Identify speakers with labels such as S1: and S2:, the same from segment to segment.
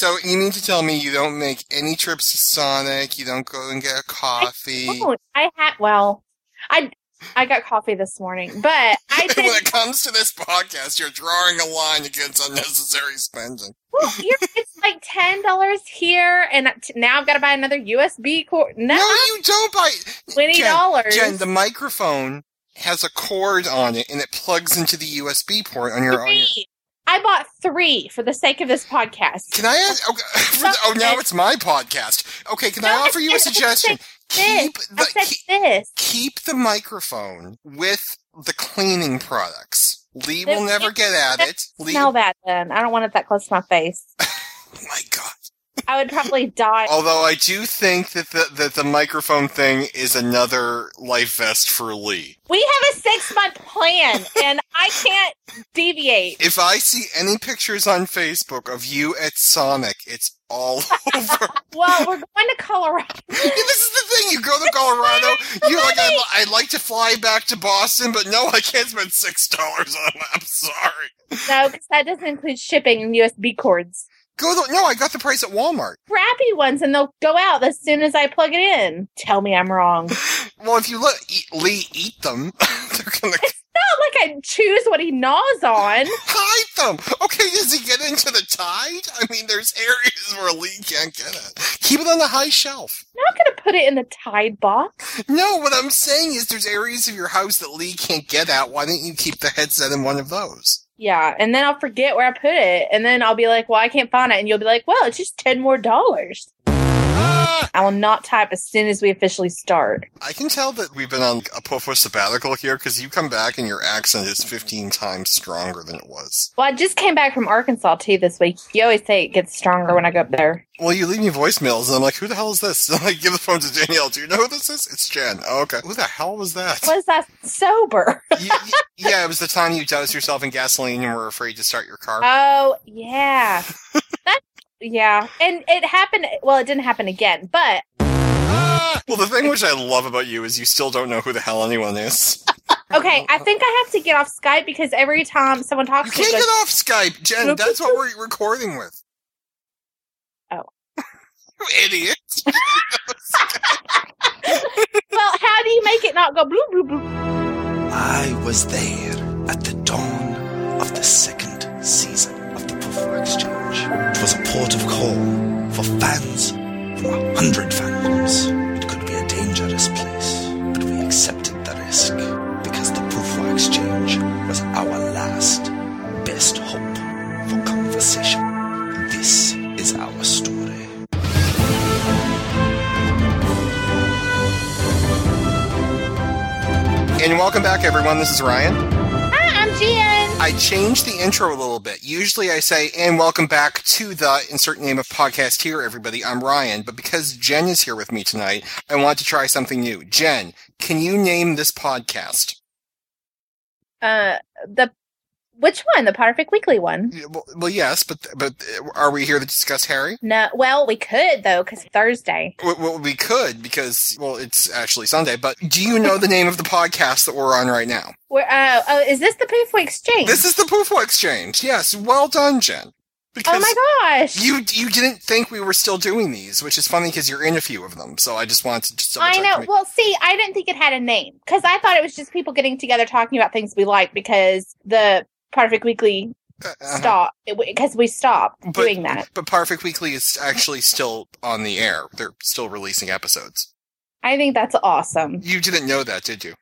S1: So you mean to tell me you don't make any trips to Sonic? You don't go and get a coffee?
S2: Oh, I had well, I I got coffee this morning, but I
S1: think
S2: when
S1: it comes to this podcast, you're drawing a line against unnecessary spending.
S2: Well, you're, it's like ten dollars here, and now I've got to buy another USB cord. No,
S1: No, you don't buy.
S2: twenty dollars.
S1: Jen, the microphone has a cord on it, and it plugs into the USB port on your. On your
S2: Three. I bought three for the sake of this podcast.
S1: can I ask? Okay, the- oh, now it's my podcast. Okay, can I offer you a suggestion? Keep the
S2: said
S1: keep,
S2: this.
S1: keep the microphone with the cleaning products. Lee will never get at it. Lee,
S2: Smell that then. I don't want it that close to my face.
S1: oh my god.
S2: I would probably die.
S1: Although I do think that the that the microphone thing is another life vest for Lee.
S2: We have a six month plan, and I can't deviate.
S1: If I see any pictures on Facebook of you at Sonic, it's all over.
S2: Well, we're going to Colorado.
S1: Yeah, this is the thing. You go to Colorado. You're like, I'd, I'd like to fly back to Boston, but no, I can't spend six dollars on it. I'm sorry.
S2: No, because that doesn't include shipping and USB cords.
S1: Go no, I got the price at Walmart.
S2: Crappy ones, and they'll go out as soon as I plug it in. Tell me I'm wrong.
S1: Well, if you let eat, Lee eat them, they're gonna
S2: Not like I choose what he gnaws on.
S1: hide them. Okay, does he get into the tide? I mean, there's areas where Lee can't get it. Keep it on the high shelf.
S2: I'm not going to put it in the Tide box.
S1: No, what I'm saying is there's areas of your house that Lee can't get at. Why don't you keep the headset in one of those?
S2: Yeah, and then I'll forget where I put it, and then I'll be like, "Well, I can't find it," and you'll be like, "Well, it's just ten more dollars." I will not type as soon as we officially start.
S1: I can tell that we've been on a Poufwa sabbatical here because you come back and your accent is 15 times stronger than it was.
S2: Well, I just came back from Arkansas too this week. You always say it gets stronger when I go up there.
S1: Well, you leave me voicemails and I'm like, who the hell is this? And I give the phone to Danielle. Do you know who this is? It's Jen. Oh, okay. Who the hell was that?
S2: Was that sober?
S1: Y- y- yeah, it was the time you doused yourself in gasoline and were afraid to start your car.
S2: Oh, yeah. That, yeah. And it happened. Well, it didn't happen again, but
S1: Ah! Well, the thing which I love about you is you still don't know who the hell anyone is.
S2: okay, I think I have to get off Skype because every time someone
S1: You
S2: talks to me,
S1: can't
S2: it
S1: get off Skype, Jen. That's what we're recording with.
S2: Oh.
S1: you idiot.
S2: well, how do you make it not go blue, blue, blue?
S3: I was there at the dawn of the second season the Exchange. It was a port of call for fans from a hundred fandoms. It could be a dangerous place, but we accepted the risk because the Poufwa Exchange was our last best hope for conversation. This is our story.
S1: And welcome back, everyone. This is Ryan. I changed the intro a little bit. Usually I say, and welcome back to the insert name of podcast here, everybody. I'm Ryan, but because Jen is here with me tonight, I want to try something new. Jen, can you name this podcast?
S2: Uh, the which one? The Potterfic Weekly one?
S1: Well, well yes, but but are we here to discuss Harry?
S2: No. Well, we could though, because Thursday.
S1: Well, well, we could because well, it's actually Sunday. But do you know the name of the podcast that we're on right now?
S2: We're, uh, oh, is this the Poufwa Exchange?
S1: This is the Poufwa Exchange. Yes, well done, Jen. Because
S2: oh my gosh!
S1: You you didn't think we were still doing these, which is funny because you're in a few of them. So I just wanted to. double
S2: I know. Well, see, I didn't think it had a name because I thought it was just people getting together talking about things we like because the Potterfic Weekly
S1: Uh, uh-huh.
S2: stop because we stopped
S1: But-
S2: doing that.
S1: But Potterfic Weekly is actually still on the air. They're still releasing episodes.
S2: I think that's awesome.
S1: You didn't know that, did you?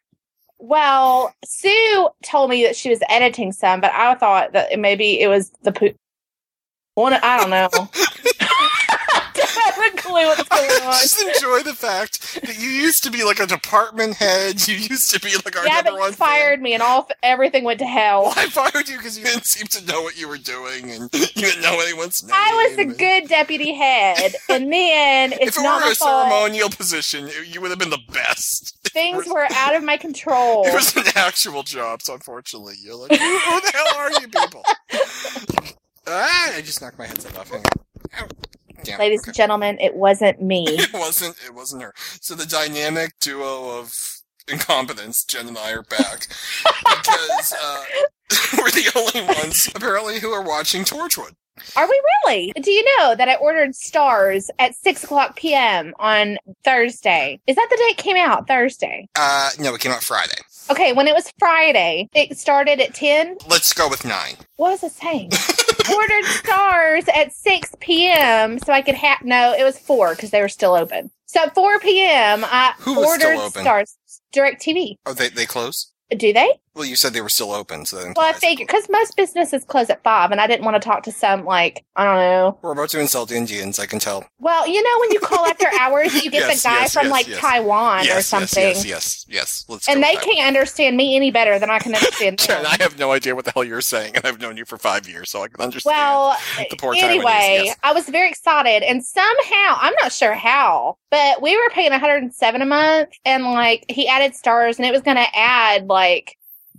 S2: Well, Sue told me that she was editing some, but I thought that maybe it was the poo. One, I don't know. I have a clue what's going
S1: I
S2: on.
S1: just enjoy the fact that you used to be like a department head. You used to be like our
S2: Yeah,
S1: number one.
S2: fired me, and all everything went to hell.
S1: Well, I fired you because you didn't seem to know what you were doing, and you didn't know anyone's name.
S2: I was a
S1: and-
S2: good deputy head, and then
S1: If
S2: it's
S1: it
S2: not
S1: were a
S2: fault.
S1: ceremonial position, you would have been the best.
S2: Things were out of my control.
S1: It was an actual job, so unfortunately, you're like, who, who the hell are you people? ah, I just knocked my headset off. Hang on. Ow. Damn,
S2: Ladies
S1: okay.
S2: and gentlemen, it wasn't me.
S1: It wasn't. It wasn't her. So the dynamic duo of incompetence, Jen and I are back because uh, we're the only ones apparently who are watching Torchwood.
S2: Are we really? Do you know that I ordered Starz at six o'clock p.m. on Thursday? Is that the day it came out? Thursday.
S1: Uh, no, it came out Friday.
S2: Okay, when it was Friday, it started at ten.
S1: Let's go with nine.
S2: What was it saying? Ordered Starz at 6 p.m. so I could have. No, it was 4 because they were still open. So at 4 p.m., I
S1: Who
S2: ordered Starz. Direct TV.
S1: Oh, they they close.
S2: Do they?
S1: Well, you said they were still open, so that
S2: Well, I figured because most businesses close at 5, and I didn't want to talk to some, like, I don't know.
S1: we're about to insult Indians. I can tell.
S2: Well, you know, when you call after hours, you get
S1: Yes,
S2: the guy
S1: yes,
S2: from,
S1: yes,
S2: like. Taiwan or something.
S1: yes, yes, yes, yes. Let's.
S2: And they can't understand me any better than I can understand them.
S1: I have no idea what the hell you're saying, and I've known you for five years, so I can understand.
S2: Well,
S1: the poor
S2: anyway. I was very excited, and somehow I'm not sure how, but we were paying 107 a month, and like he added Starz, and it was going to add like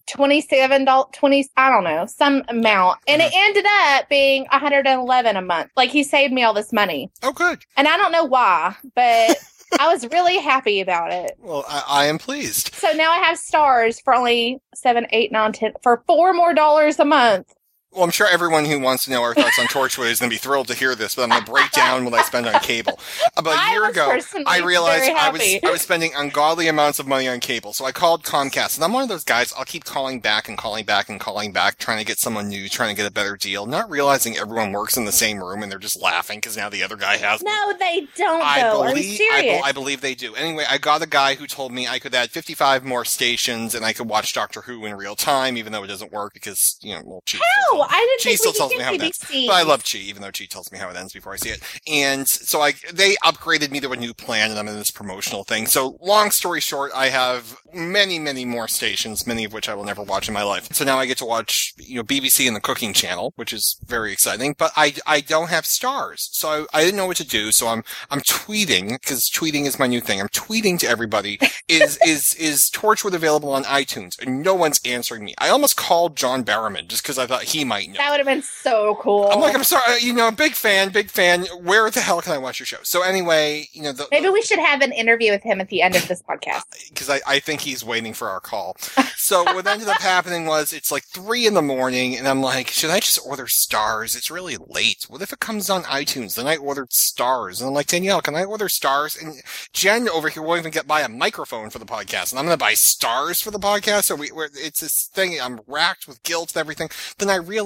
S2: 27 dollars, 20, I don't know, some amount, and it uh-huh. ended up being 111 a month. Like he saved me all this money,
S1: oh, good.
S2: and I don't know why, but I was really happy about it.
S1: Well, I, I am pleased.
S2: So now I have Starz for only seven, eight, nine, ten, for four more dollars a month.
S1: Well, I'm sure everyone who wants to know our thoughts on Torchwood is going to be thrilled to hear this, but I'm going to break down what I spend on cable. About a year ago, I realized I was. I was spending ungodly amounts of money on cable, so I called Comcast, and I'm one of those guys. I'll keep calling back and calling back and calling back, trying to get someone new, trying to get a better deal, not realizing everyone works in the same room and they're just laughing because now the other guy has.
S2: No, they don't.
S1: I
S2: though.
S1: Believe I, be- I believe they do. Anyway, I got a guy who told me I could add 55 more stations and I could watch Doctor Who in real time, even though it doesn't work because you know, well, Chi still
S2: I didn't
S1: Chi
S2: think
S1: still tells me how it ends. But I love Chi, even though Chi tells me how it ends before I see it. And so I, they upgraded me to a new plan and I'm in this promotional thing. So long story short, I have many, many more stations, many of which I will never watch in my life. So now I get to watch, you know, BBC and the cooking channel, which is very exciting, but I, I don't have Starz. So I, I didn't know what to do. So I'm, I'm tweeting because tweeting is my new thing. I'm tweeting to everybody. is, is, is Torchwood available on iTunes? And no one's answering me. I almost called John Barrowman just because I thought he might know.
S2: That would have been so cool.
S1: I'm like, I'm sorry, uh, you know, big fan, big fan. Where the hell can I watch your show? So anyway, you know, the,
S2: Maybe we should have an interview with him at the end of this podcast.
S1: because I, I think he's waiting for our call. So what ended up happening was it's like three in the morning, and I'm like, should I just order Starz? It's really late. What if it comes on iTunes? Then I ordered Starz, and I'm like, Danielle, can I order Starz? And Jen over here won't even get by a microphone for the podcast, and I'm going to buy Starz for the podcast. So we, we're, it's this thing. I'm racked with guilt and everything. Then I realized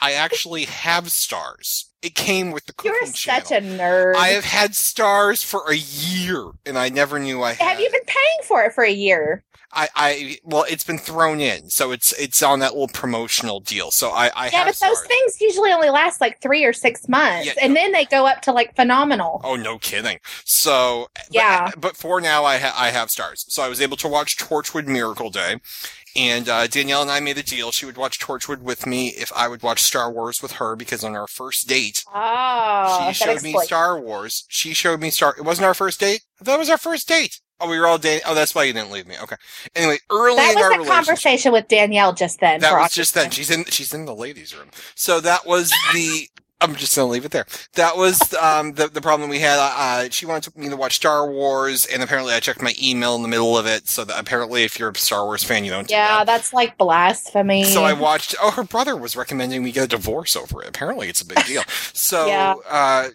S1: I actually have Starz. It came with the cooking
S2: You're
S1: channel.
S2: such a nerd.
S1: I have had Starz for a year, and I never knew I had.
S2: have you been paying for it for a year?
S1: I, I, well, it's been thrown in, so it's it's on that little promotional deal. So I, I
S2: Yeah,
S1: have
S2: but those
S1: Starz.
S2: things usually only last like three or six months,
S1: Yeah,
S2: and
S1: no.
S2: then they go up to like phenomenal.
S1: Oh, no kidding. So,
S2: Yeah.
S1: but, for now, I ha- I have Starz. So I was able to watch Torchwood Miracle Day, and uh, Danielle and I made a deal. She would watch Torchwood with me if I would watch Star Wars with her, because on our first date,
S2: Oh,
S1: she showed me Star Wars. She showed me Star. It wasn't our first date. That was our first date. Oh, we were all dating. Oh, that's why you didn't leave me. Okay. Anyway, early
S2: That
S1: in our
S2: was a
S1: relationship.
S2: conversation with Danielle just then.
S1: That was just then. She's in she's in the ladies' room. So that was the. I'm just gonna leave it there. That was um, the the problem we had. Uh, she wanted me to watch Star Wars, and apparently I checked my email in the middle of it. So that apparently, if you're a Star Wars fan, you don't. do
S2: Yeah,
S1: that.
S2: that's like blasphemy.
S1: So I watched. Oh, her brother was recommending we get a divorce over it. Apparently, it's a big deal. So
S2: Yeah.
S1: uh,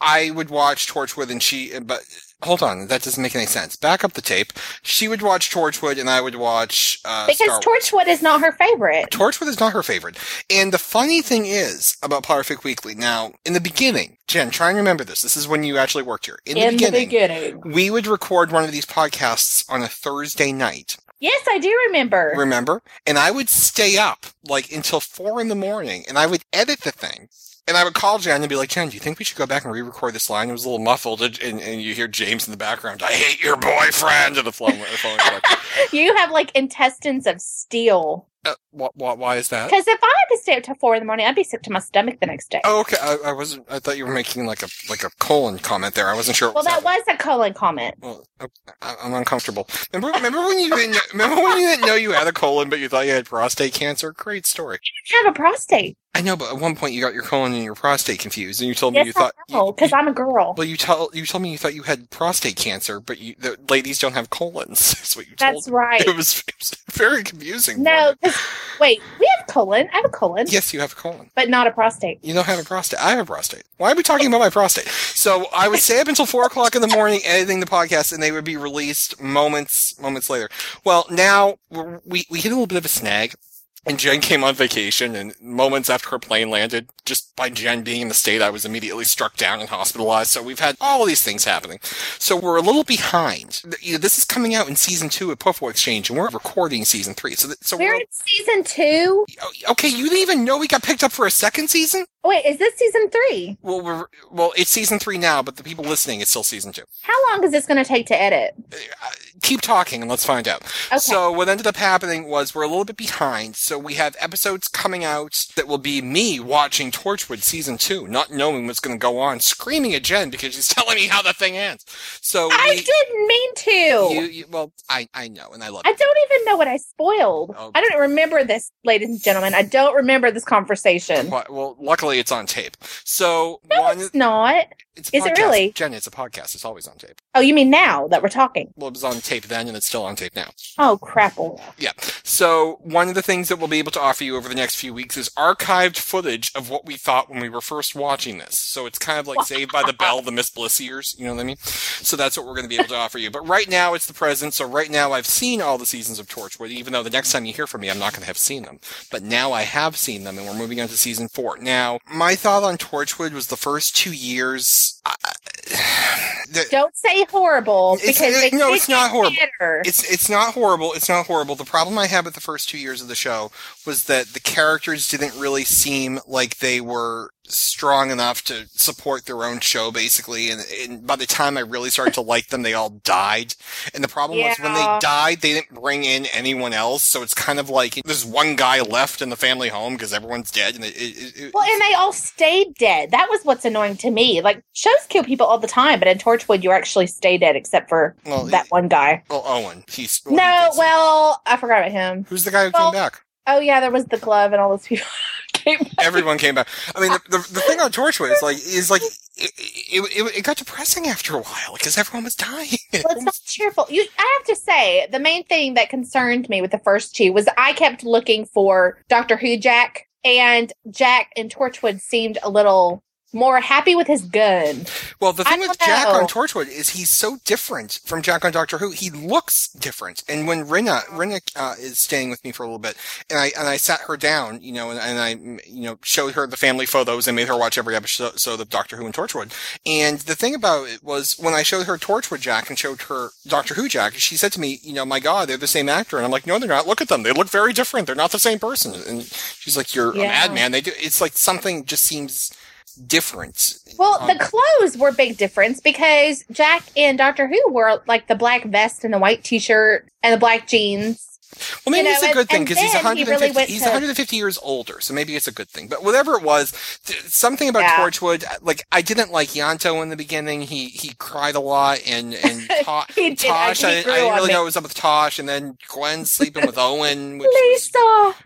S1: I would watch Torchwood, and she. But hold on, that doesn't make any sense. Back up the tape. She would watch Torchwood, and I would watch uh,
S2: because. Torchwood is not her favorite.
S1: Torchwood is not her favorite. And the funny thing is about Potterfic Weekly. Now, in the beginning, Jen, try and remember this. This is when you actually worked here. In, the, beginning,
S2: beginning.
S1: we would record one of these podcasts on a Thursday night.
S2: Yes, I do remember.
S1: Remember? And I would stay up like until four in the morning and I would edit the thing. And I would call Jen and be like, Jen, do you think we should go back and re-record this line? It was a little muffled, and, and you hear James in the background. I hate your boyfriend. And the phone, the phone was like,
S2: you have like intestines of steel.
S1: uh, wh- wh- why is that?
S2: Because if I had to stay up till four in the morning, I'd be sick to my stomach the next day.
S1: Oh, okay. I, I wasn't. I thought you were making like a like a colon comment there. I wasn't sure. What
S2: well,
S1: was
S2: that
S1: happening.
S2: was a colon comment.
S1: Well, I, I'm uncomfortable. Remember, remember when you didn't remember when you didn't know you had a colon, but you thought you had prostate cancer? Great story.
S2: I have a prostate.
S1: I know, but at one point you got your colon and your prostate confused, and you told me
S2: Yes,
S1: you thought.
S2: Know, because I'm a girl.
S1: well, you told you told me you thought you had prostate cancer, but you, the ladies don't have colons. That's what you told
S2: That's right.
S1: It was, it was very confusing.
S2: No,
S1: for me.
S2: 'cause- wait, we have colon. I have a colon,
S1: Yes, you have a colon.
S2: but not a prostate.
S1: You don't have a prostate. I have a prostate. Why are we talking about my prostate? So I would stay up until four o'clock in the morning editing the podcast, and they would be released moments moments later. Well, now we we hit a little bit of a snag. And Jen came on vacation, and moments after her plane landed, just by Jen being in the state, I was immediately struck down and hospitalized. So we've had all these things happening. So we're a little behind. You know, this is coming out in season two of Poufwa Exchange, and we're recording season three. So, th- so
S2: We're
S1: we're
S2: in season two.
S1: Oh, okay. You didn't even know we got picked up for a second season.
S2: Wait, is this season three?
S1: Well, we're well. It's season three now, but the people listening, it's still season two.
S2: How long is this going to take to edit?
S1: Uh, keep talking and let's find out.
S2: Okay.
S1: So what ended up happening was we're a little bit behind. So we have episodes coming out that will be me watching Torchwood season two, not knowing what's going to go on, screaming at Jen because she's telling me how the thing ends. So
S2: I
S1: we,
S2: didn't mean to.
S1: you, you, well, I I know, and I love
S2: I
S1: it.
S2: don't even know what I spoiled.
S1: Oh.
S2: I don't remember this, ladies and gentlemen. I don't remember this conversation.
S1: Well, well, luckily it's on tape. So
S2: No,
S1: one,
S2: it's not.
S1: It's
S2: is it really?
S1: Jen, it's a podcast. It's always on tape.
S2: Oh, you mean now that we're talking?
S1: Well, it was on tape then, and it's still on tape now.
S2: Oh, crapple.
S1: Oh, yeah. So one of the things that we'll be able to offer you over the next few weeks is archived footage of what we thought when we were first watching this. So it's kind of like Saved by the Bell, the Miss Bliss years. You know what I mean? So that's what we're going to be able to offer you. But right now it's the present. So right now I've seen all the seasons of Torchwood, even though the next time you hear from me, I'm not going to have seen them. But now I have seen them, and we're moving on to season four. Now, my thought on Torchwood was the first two years. Uh, the,
S2: Don't say horrible because they
S1: no, it's not horrible. it's it's not horrible. It's not horrible. The problem I had with the first two years of the show was that the characters didn't really seem like they were strong enough to support their own show, basically. And, and by the time I really started to like them, they all died. And the problem was when they died, they didn't bring in anyone else. So it's kind of like there's one guy left in the family home because everyone's dead. And it, it, it,
S2: Well, and they all stayed dead. That was what's annoying to me. Like shows kill people all the time, but in Torchwood, you actually stay dead except for
S1: well,
S2: that one guy.
S1: well, Owen. He's well, he
S2: No,
S1: did
S2: well, I forgot about him.
S1: who's the guy who
S2: well-
S1: came back?
S2: Oh yeah, there was the glove and all those people came. back.
S1: everyone came back. I mean, the, the, the thing on Torchwood is like is like it, it, it, it got depressing after a while because everyone was dying.
S2: Well, it's not cheerful. You, I have to say, the main thing that concerned me with the first two was I kept looking for Doctor Who Jack, and Jack in Torchwood seemed a little more happy with his gun.
S1: well, the thing with
S2: don't
S1: Jack on Torchwood is he's so different from Jack on Doctor Who. He looks different. And when Rinna Rinna uh, is staying with me for a little bit, and I and I sat her down, you know, and, and I you know showed her the family photos and made her watch every episode of the Doctor Who and Torchwood. And the thing about it was when I showed her Torchwood Jack and showed her Doctor Who Jack, she said to me, you know, my God, they're the same actor. And I'm like, no, they're not. Look at them. They look very different. They're not the same person. And she's like, you're a madman. They do. It's like something just seems different.
S2: Well,
S1: Um,
S2: the clothes were big difference because Jack in Doctor Who wore like the black vest and the white T-shirt and the black jeans.
S1: Well, maybe
S2: You
S1: it's a good
S2: and-
S1: thing because he's
S2: then he
S1: 150.
S2: really
S1: he's
S2: to-
S1: 150 years older, so maybe it's a good thing. But whatever it was, th- something about
S2: Yeah.
S1: Torchwood, uh, like I didn't like Ianto in the beginning. He he cried a lot, and and Ta-
S2: He did.
S1: Tosh. I, I didn't really
S2: me.
S1: know what was up with Tosh, and then Gwen sleeping with Owen, which was,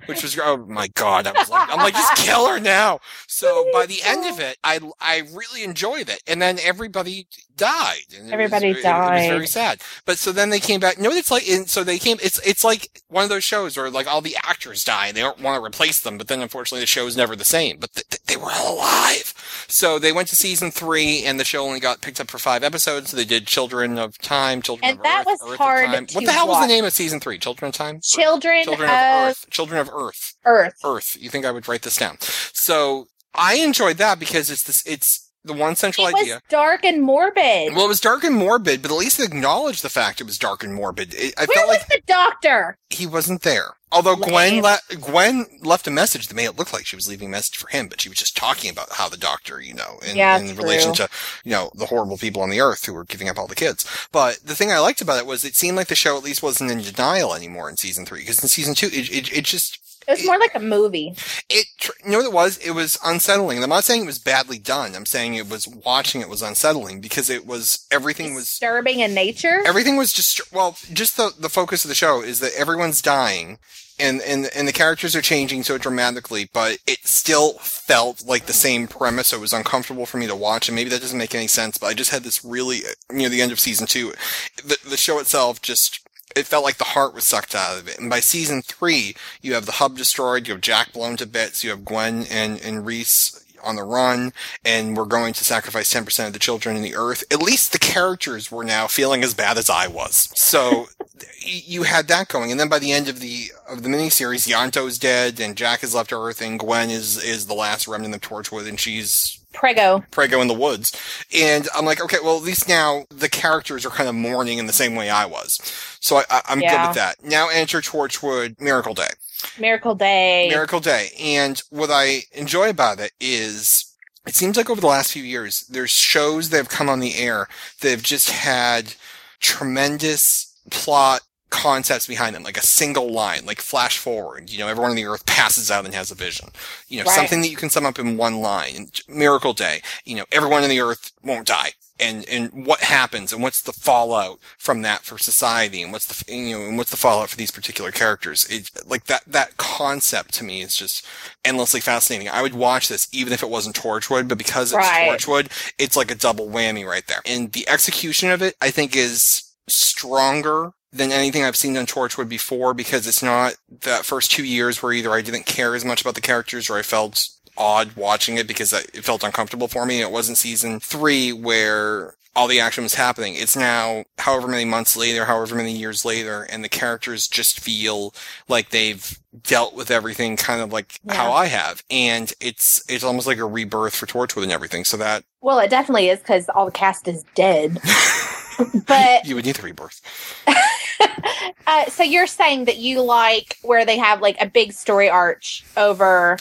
S1: which was oh my god, I was like, I'm like, just kill her now. So by the end of it, I I really enjoyed it, and then everybody died. And it
S2: Everybody
S1: was, it- It, was
S2: died.
S1: very sad. But so then they came back. No, it's like, and so they came. It's it's like one of those shows where like all the actors die and they don't want to replace them, but then unfortunately the show is never the same. But th- th- they were all alive. So they went to season three, and the show only got picked up for five episodes. So they did Children of Time, Children
S2: And
S1: of
S2: that
S1: Earth,
S2: was
S1: Earth
S2: hard
S1: Time.
S2: to
S1: What the hell was the name of season three? Children of Time.
S2: children,
S1: Children
S2: of,
S1: of Earth. Children of Earth.
S2: Earth.
S1: Earth. You think I would write this down? So I enjoyed that because it's this. It's the one central
S2: It
S1: idea.
S2: was dark and morbid.
S1: Well, it was dark and morbid, but at least it acknowledged the fact it was dark and morbid. It, I
S2: Where
S1: felt
S2: was
S1: like
S2: the doctor?
S1: he wasn't there. Although
S2: Lame.
S1: Gwen le- Gwen left a message that made it look like she was leaving a message for him, but she was just talking about how the doctor, you know, in,
S2: Yeah,
S1: in relation to, you know, the horrible people on the earth who were giving up all the kids. But the thing I liked about it was it seemed like the show at least wasn't in denial anymore in season three, because in season two, it, it, it just,
S2: It was more like a movie.
S1: It, you know what it was? It was unsettling. I'm not saying it was badly done. I'm saying it was watching it was unsettling because it was everything was
S2: Disturbing in nature.
S1: everything was just well, just the the focus of the show is that everyone's dying. And, and and the characters are changing so dramatically, but it still felt like the same premise. So it was uncomfortable for me to watch, and maybe that doesn't make any sense. But I just had this really uh, near the end of season two, the the show itself just it felt like the heart was sucked out of it. And by season three, you have the hub destroyed, you have Jack blown to bits, you have Gwen and, and Rhys on the run, and we're going to sacrifice 10% of the children in the earth. At least the characters were now feeling as bad as I was. So you had that going. And then by the end of the, of the miniseries, Ianto's dead, and Jack has left Earth, and Gwen is, is the last remnant of Torchwood, and she's
S2: Prego.
S1: Prego in the woods. And I'm like, okay, well, at least now the characters are kind of mourning in the same way I was. So I, I, I'm good with that. Now enter Torchwood Miracle Day.
S2: Miracle Day.
S1: Miracle Day. And what I enjoy about it is it seems like over the last few years, there's shows that have come on the air that have just had tremendous plot concepts behind them, like a single line, like flash forward, you know, everyone on the earth passes out and has a vision. You know,
S2: Right.
S1: something that you can sum up in one line. Miracle Day, you know, everyone on the earth won't die. And, and what happens and what's the fallout from that for society and what's the, you know, and what's the fallout for these particular characters? It, like that, that concept to me is just endlessly fascinating. I would watch this even if it wasn't Torchwood, but because it's
S2: Right.
S1: Torchwood, it's like a double whammy right there. And the execution of it, I think is stronger than anything I've seen on Torchwood before because it's not that first two years where either I didn't care as much about the characters or I felt odd watching it because it felt uncomfortable for me. It wasn't season three where all the action was happening. It's now however many months later, however many years later, and the characters just feel like they've dealt with everything kind of like
S2: Yeah.
S1: how I have. And it's, it's almost like a rebirth for Torchwood and everything. So that
S2: Well, it definitely is because all the cast is dead. but
S1: you would need the rebirth.
S2: uh, so you're saying that you like where they have like a big story arch over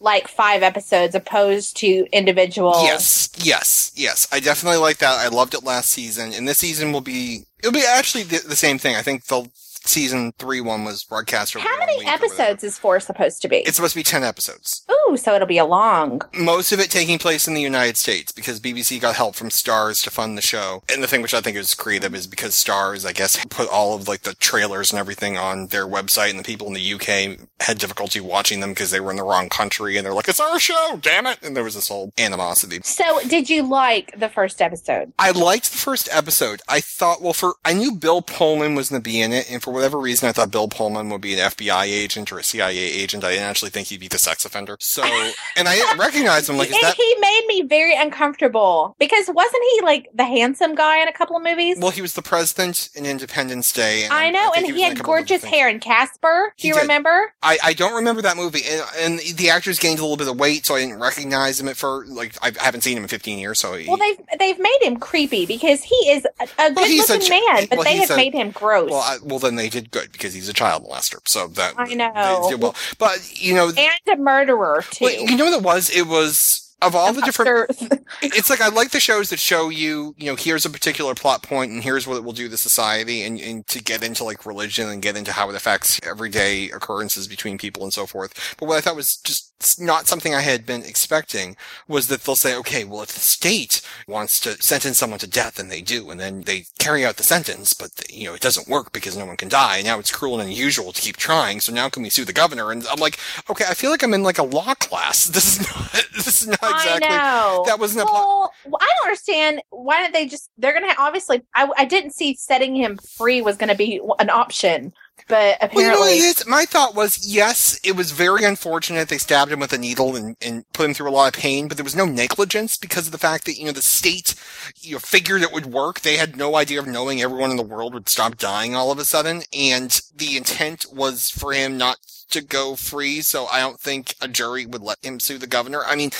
S2: like five episodes opposed to individual.
S1: Yes, yes, yes. I definitely like that. I loved it last season, and this season will be it'll be actually the, the same thing. I think the season three one was broadcast over
S2: How many
S1: week or whatever.
S2: episodes is four supposed to be?
S1: It's supposed to be ten episodes.
S2: Ooh, so it'll be a long.
S1: Most of it taking place in the United States because BBC got help from Starz to fund the show. And the thing which I think is creative is because Starz, I guess, put all of like the trailers and everything on their website, and the people in the UK had difficulty watching them because they were in the wrong country, and they're like, "It's our show, damn it!" And there was this whole animosity.
S2: So, did you like the first episode?
S1: I liked the first episode. I thought, well, for I knew Bill Pullman was going to be in it, and for whatever reason, I thought Bill Pullman would be an FBI agent or a CIA agent. I didn't actually think he'd be the sex offender. So, and I didn't recognize him. Like, is
S2: he,
S1: that?
S2: he made me very uncomfortable because wasn't he like the handsome guy in a couple of movies?
S1: Well, he was the president in Independence Day. And
S2: I know,
S1: think
S2: and
S1: was
S2: he had gorgeous hair in Casper. Do
S1: He
S2: you
S1: did.
S2: remember?
S1: I, I don't remember that movie, and, and the actor's gained a little bit of weight, so I didn't recognize him at first. Like, I, I haven't seen him in 15 years, so he,
S2: Well, they've they've made him creepy because he is a, a
S1: good-looking
S2: man, but
S1: well,
S2: they have
S1: a-
S2: made him gross.
S1: well, I, well, then they did good because he's a child molester. So that
S2: I know.
S1: they well, but you know,
S2: and a murderer too.
S1: Well, you know what it was? It was of all the different.
S2: After-
S1: It's like I like the shows that show you, you know, here's a particular plot point and here's what it will do to society, and, and to get into like religion and get into how it affects everyday occurrences between people and so forth. But what I thought was just not something I had been expecting was that they'll say, okay, well, if the state wants to sentence someone to death, and they do, and then they carry out the sentence, but you know, it doesn't work because no one can die. Now it's cruel and unusual to keep trying. So now can we sue the governor? And I'm like, okay, I feel like I'm in like a law class. This is not. This is not exactly.
S2: I know.
S1: that wasn't a
S2: well, I don't understand why don't they just? They're gonna obviously. I, I didn't see setting him free was going to be an option, but
S1: Well, you know
S2: apparently.
S1: My thought was, yes, it was very unfortunate they stabbed him with a needle and, and put him through a lot of pain, but there was no negligence because of the fact that, you know, the state, you know, figured it would work. They had no idea of knowing everyone in the world would stop dying all of a sudden, and the intent was for him not to go free, so I don't think a jury would let him sue the governor. I mean,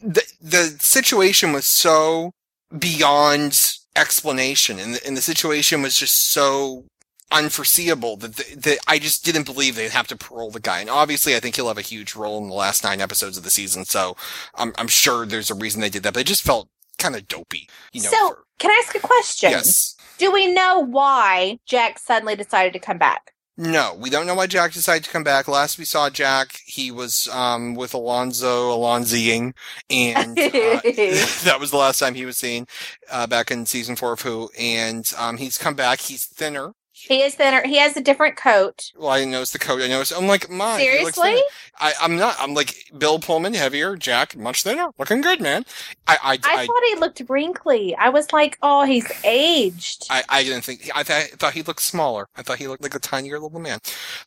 S1: the, the situation was so beyond explanation, and the, and the situation was just so unforeseeable that, that I just didn't believe they'd have to parole the guy. And obviously, I think he'll have a huge role in the last nine episodes of the season. So I'm, I'm sure there's a reason they did that, but it just felt kind of dopey, you know.
S2: so
S1: for-
S2: can I ask a question?
S1: yes.
S2: Do we know why Jack suddenly decided to come back?
S1: No, we don't know why Jack decided to come back. Last we saw Jack, he was um, with Alonso Alonziing, and uh, that was the last time he was seen uh, back in season four of Who. And um, he's come back. He's thinner.
S2: He is thinner. He has a different coat.
S1: Well, I noticed the coat. I noticed. I'm like, looks
S2: Seriously?
S1: I, I'm not. I'm like Bill Pullman, heavier. Jack, much thinner. Looking good, man. I, I,
S2: I,
S1: I,
S2: thought he looked wrinkly. I was like, oh, he's aged.
S1: I, I didn't think. I, th- I thought he looked smaller. I thought he looked like a tinier little man.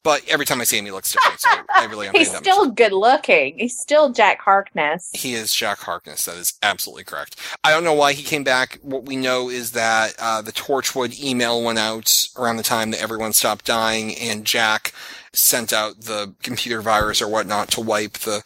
S1: But every time I see him, he looks different. So I really am
S2: he's still good looking. He's still Jack Harkness.
S1: He is Jack Harkness. That is absolutely correct. I don't know why he came back. What we know is that uh, the Torchwood email went out around the time that everyone stopped dying, and Jack sent out the computer virus or whatnot to wipe the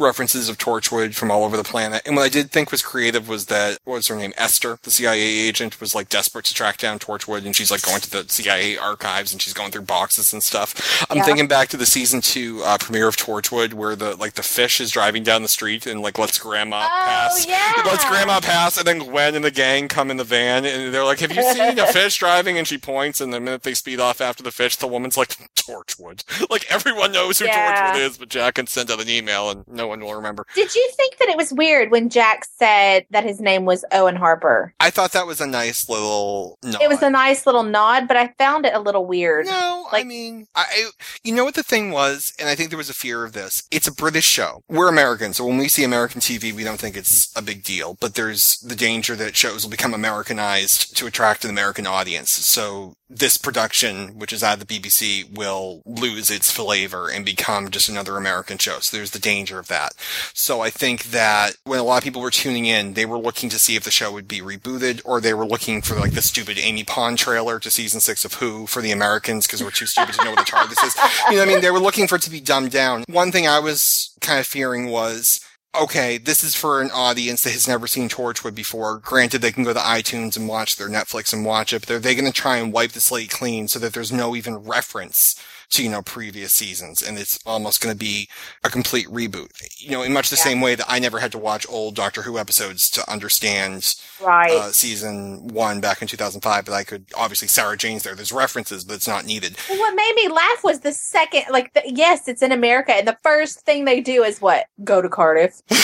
S1: references of Torchwood from all over the planet. And what I did think was creative was that what was her name? Esther, the CIA agent, was like desperate to track down Torchwood, and she's like going to the CIA archives and she's going through boxes and stuff. I'm
S2: Yeah.
S1: thinking back to the season two uh, premiere of Torchwood, where the like the fish is driving down the street and like lets Grandma
S2: Oh,
S1: pass.
S2: yeah.
S1: Lets Grandma pass, and then Gwen and the gang come in the van, and they're like, "Have you seen a fish driving?" And she points, and the minute they speed off after the fish, the woman's like, "Torchwood!" Like everyone knows who
S2: Yeah.
S1: Torchwood is, but Jack can send out an email, and no one will remember.
S2: Did you think that it was weird when Jack said that his name was Owen Harper?
S1: I thought that was a nice little. Nod.
S2: It was a nice little nod, but I found it a little weird.
S1: No, I mean, I, I, you know what the thing was, and I think there was a fear of this. It's a British show. We're Americans, so when we see American TV, we don't think it's a big deal. But there's the danger that shows will become Americanized to attract an American audience. So this production, which is out of the BBC, will lose its flavor and become just another American show. So there's the danger of that. So I think that when a lot of people were tuning in, they were looking to see if the show would be rebooted, or they were looking for like the stupid Amy Pond trailer to season six of Who for the Americans because we're too stupid to know what the TARDIS is. You know what I mean? They were looking for it to be dumbed down. One thing I was kind of fearing was okay, this is for an audience that has never seen Torchwood before. Granted, they can go to iTunes and watch their Netflix and watch it, but are they going to try and wipe the slate clean so that there's no even reference to, you know, previous seasons? And it's almost going to be a complete reboot. You know, in much the
S2: Yeah.
S1: same way that I never had to watch old Doctor Who episodes to understand
S2: Right.
S1: uh, season one back in 2005, but I could, obviously Sarah Jane's there. There's references, but it's not needed.
S2: Well, what made me laugh was the second, like, the, yes, it's in America, and the first thing they do is what? Go to Cardiff. like,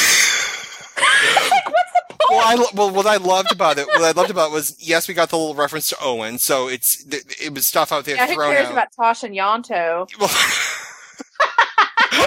S2: what's the point?
S1: Well, I well, what I loved about it, what I loved about it was, yes, we got the little reference to Owen, so it's th- it was stuff out there
S2: yeah, who cares
S1: out.
S2: about Tosh and Ianto?
S1: Well,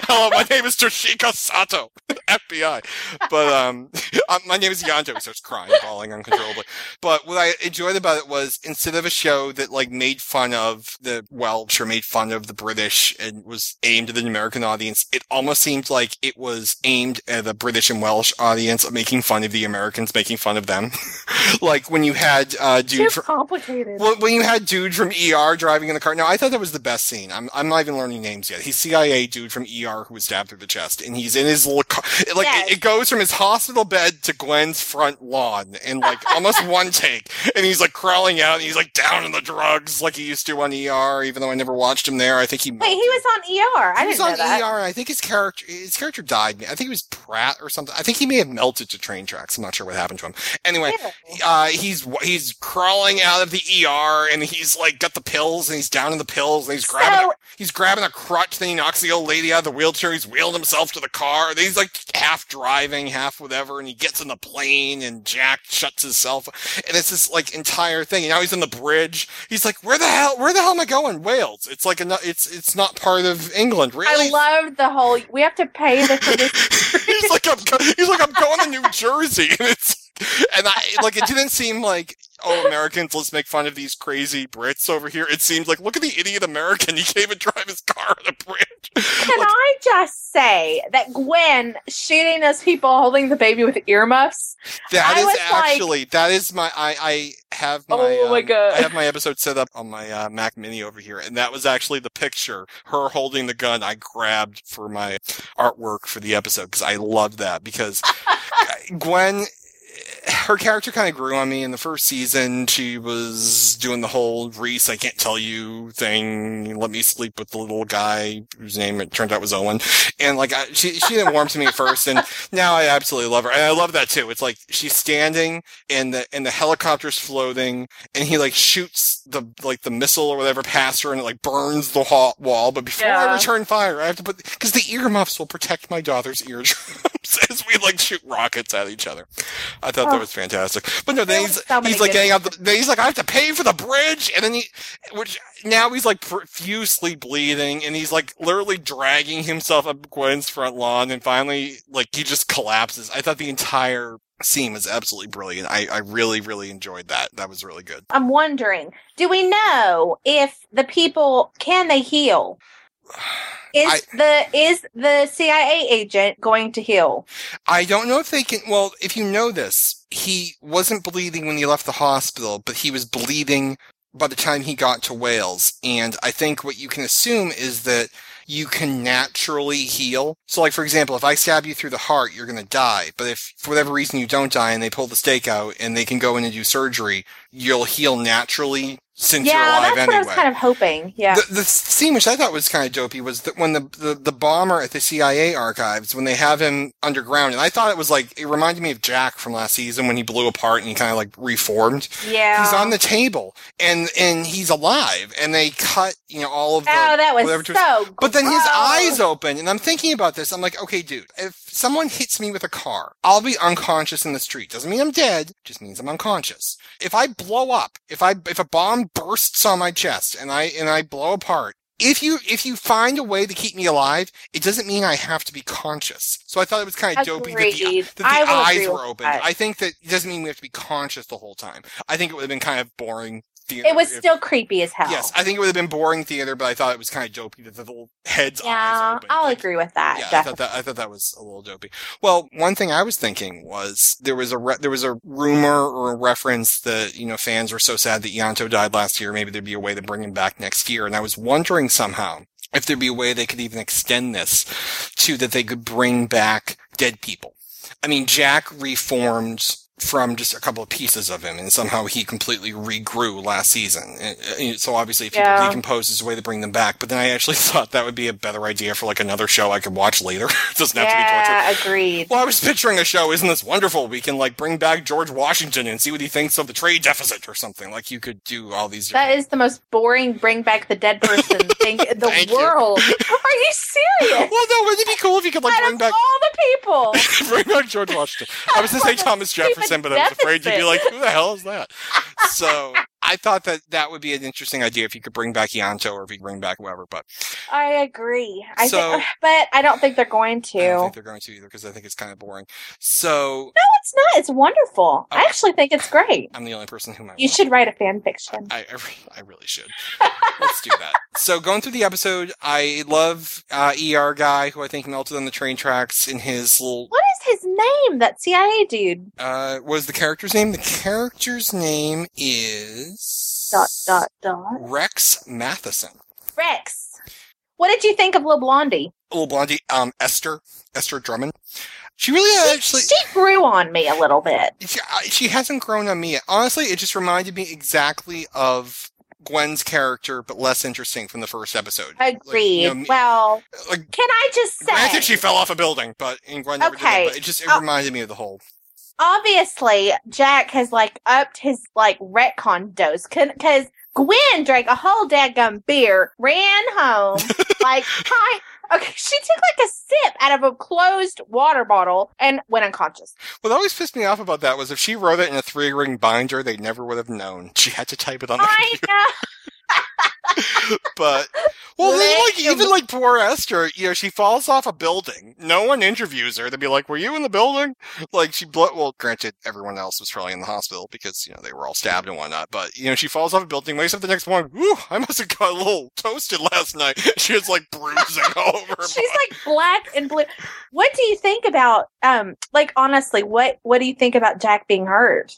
S1: Hello, my name is Toshiko Sato, FBI. But um, my name is Ianto. He starts crying, bawling uncontrollably. But what I enjoyed about it was instead of a show that like made fun of the Welsh or made fun of the British and was aimed at an American audience, it almost seemed like it was aimed at a British and Welsh audience, making fun of the Americans, making fun of them. like when you had uh, dude from.
S2: complicated.
S1: Well, when you had dude from ER driving in the car, now I thought that was the best scene. I'm I'm not even learning names yet. He's CIA dude from ER who was stabbed through the chest, and he's in his little car. Like
S2: Yes.
S1: it, it goes from his hospital bed to Gwen's front lawn in like almost one take, and he's like crawling out, and he's like down in the drugs like he used to on ER. Even though I never watched him there, I think he.
S2: Wait, he was on ER. I
S1: He was on
S2: that.
S1: ER. and I think his character his character died. I think he was Pratt or something. I think he may have melted to train tracks. I'm not sure what happened to him. Anyway,
S2: Really?
S1: uh, he's he's crawling out of the ER and he's like got the pills and he's down in the pills and he's grabbing
S2: So-
S1: a, he's grabbing a crutch. Then he knocks the old lady out of the wheelchair. He's wheeling himself to the car. He's like half driving, half whatever, and he gets in the plane and Jack shuts his cell phone. And it's this like entire thing. And now he's in the bridge. He's like, where the hell? Where the hell am I going? Wales. It's like a, it's it's not part of England, really.
S2: I loved the whole. We have to pay the, for this.
S1: he's like I'm he's like I'm going to New Jersey, and it's and I like it didn't seem like oh Americans let's make fun of these crazy Brits over here. It seems like look at the idiot American. He can't even drive his car on a bridge.
S2: Can
S1: Like,
S2: I just say that Gwen shooting those people holding the baby with earmuffs?
S1: that
S2: I
S1: is
S2: was like-
S1: actually that is my I I have my
S2: Oh my
S1: um,
S2: God.
S1: I have my episode set up on my uh, Mac Mini over here, and that was actually the picture her holding the gun I grabbed for my artwork for the episode because I love that because Gwen her character kind of grew on me in the first season. She was doing the whole Rhys, I can't tell you thing. Let me sleep with the little guy whose name it turned out was Owen. And like, I, she, she didn't warm to me at first. And now I absolutely love her. And I love that too. It's like she's standing and the, and the helicopter's floating and he like shoots the like the missile or whatever past her and it like burns the ha- wall. But before I return fire, I have to put because the earmuffs will protect my daughter's eardrums as we like shoot rockets at each other. I thought that
S2: Oh.
S1: was fantastic. But no, then he's
S2: so
S1: he's like getting out. The, then he's like, I have to pay for the bridge, and then he, which now he's like profusely bleeding, and he's like literally dragging himself up Gwen's front lawn, and finally, like he just collapses. I thought the entire scene is absolutely brilliant. I, I really, really enjoyed that. That was really good.
S2: I'm wondering, do we know if the people can they heal? Is the is the CIA agent going to heal?
S1: I don't know if they can. Well, if you know this, he wasn't bleeding when he left the hospital, but he was bleeding by the time he got to Wales. And I think what you can assume is that you can naturally heal. So, like, for example, if I stab you through the heart, you're going to die. But if for whatever reason you don't die and they pull the stake out and they can go in and do surgery, you'll heal naturally since you're
S2: yeah,
S1: alive
S2: that's
S1: anyway.
S2: what I was kind of hoping. Yeah.
S1: The, the scene which I thought was kind of dopey was that when the, the, the bomber at the CIA archives, when they have him underground, and I thought it was like, it reminded me of Jack from last season when he blew apart and he kind of like reformed.
S2: yeah.
S1: He's on the table and, and he's alive and they cut, you know, all of the,
S2: oh, that was so.
S1: but then his eyes open, and I'm thinking about this. I'm like, okay, dude, if someone hits me with a car, I'll be unconscious in the street. Doesn't mean I'm dead, just means I'm unconscious. If I blow up, if I if a bomb bursts on my chest and I and I blow apart, if you if you find a way to keep me alive, it doesn't mean I have to be conscious. So I thought it was kind of dopey that the, that the eyes were open. I think that it doesn't mean we have to be conscious the whole time. I think it would have been kind of boring. The,
S2: It was
S1: if-
S2: still creepy as hell.
S1: Yes, I think it would have been boring theater, but I thought it was kind of dopey that the little head's
S2: Yeah. I'll
S1: Like,
S2: agree with that.
S1: Yeah, I thought that I thought that was a little dopey. Well, one thing I was thinking was there was a re- there was a rumor or a reference that you know fans were so sad that Ianto died last year. Maybe there'd be a way to bring him back next year, and I was wondering somehow if there'd be a way they could even extend this to that they could bring back dead people. I mean, Jack reformed from just a couple of pieces of him, and somehow he completely regrew last season. And, uh, So obviously, if people
S2: Yeah.
S1: decompose, is a way to bring them back. But then I actually thought that would be a better idea for like another show I could watch later. it doesn't have to be torture.
S2: yeah, agreed.
S1: Well, I was picturing a show. Isn't this wonderful? We can like bring back George Washington and see what he thinks of the trade deficit or something. Like you could do all these.
S2: That is the most boring bring back the dead person thing in the
S1: Thank
S2: world. Are you serious?
S1: well, no, wouldn't it be cool if you could like
S2: Out
S1: bring back
S2: all the people.
S1: bring back George Washington? I was going to say Thomas Jefferson, but I was afraid you'd be like, who the hell is that? So I thought that that would be an interesting idea if you could bring back Ianto or if you bring back whoever. But
S2: I agree. I
S1: So-
S2: think, but I don't think they're going to.
S1: I don't think they're going to either because I think it's kind of boring. So
S2: no, it's not. It's wonderful. I
S1: Oh.
S2: actually think it's great.
S1: I'm the only person who might.
S2: You should write a fan fiction.
S1: I, I, I really should. Let's do that. So going through the episode, I love uh, ER guy who I think melted on the train tracks in his little.
S2: What is his name? That CIA dude.
S1: Uh, what is the character's name? The character's name is
S2: Dot dot dot.
S1: Rex Matheson.
S2: Rex. What did you think of Lil Blondie?
S1: Little blondie, um, Esther, Esther Drummond. She really
S2: She,
S1: actually.
S2: she grew on me a little bit.
S1: She, she hasn't grown on me yet. Honestly, it just reminded me exactly of Gwen's character, but less interesting from the first episode. Like,
S2: Agreed.
S1: you know,
S2: well,
S1: like
S2: can I just say?
S1: Granted, she fell off a building, but and Gwen
S2: Okay.
S1: But it just it
S2: Oh.
S1: reminded me of the whole.
S2: Obviously Jack has like upped his like retcon dose because Gwen drank a whole dadgum beer, ran home, like hi. Okay, she took like a sip out of a closed water bottle and went unconscious.
S1: What always pissed me off about that was if she wrote it in a three ring binder, they never would have known. She had to type it on the
S2: I
S1: computer.
S2: know.
S1: But well, like even like poor Esther, you know, she falls off a building. No one interviews her They'd be like, "Were you in the building?" Like she, well, granted, everyone else was probably in the hospital because you know they were all stabbed and whatnot. But you know, she falls off a building, wakes up the next morning. Whew, I must have got a little toasted last night. She was like bruising all over.
S2: She's
S1: body.
S2: like black and blue. What do you think about um like honestly, what what do you think about Jack being hurt?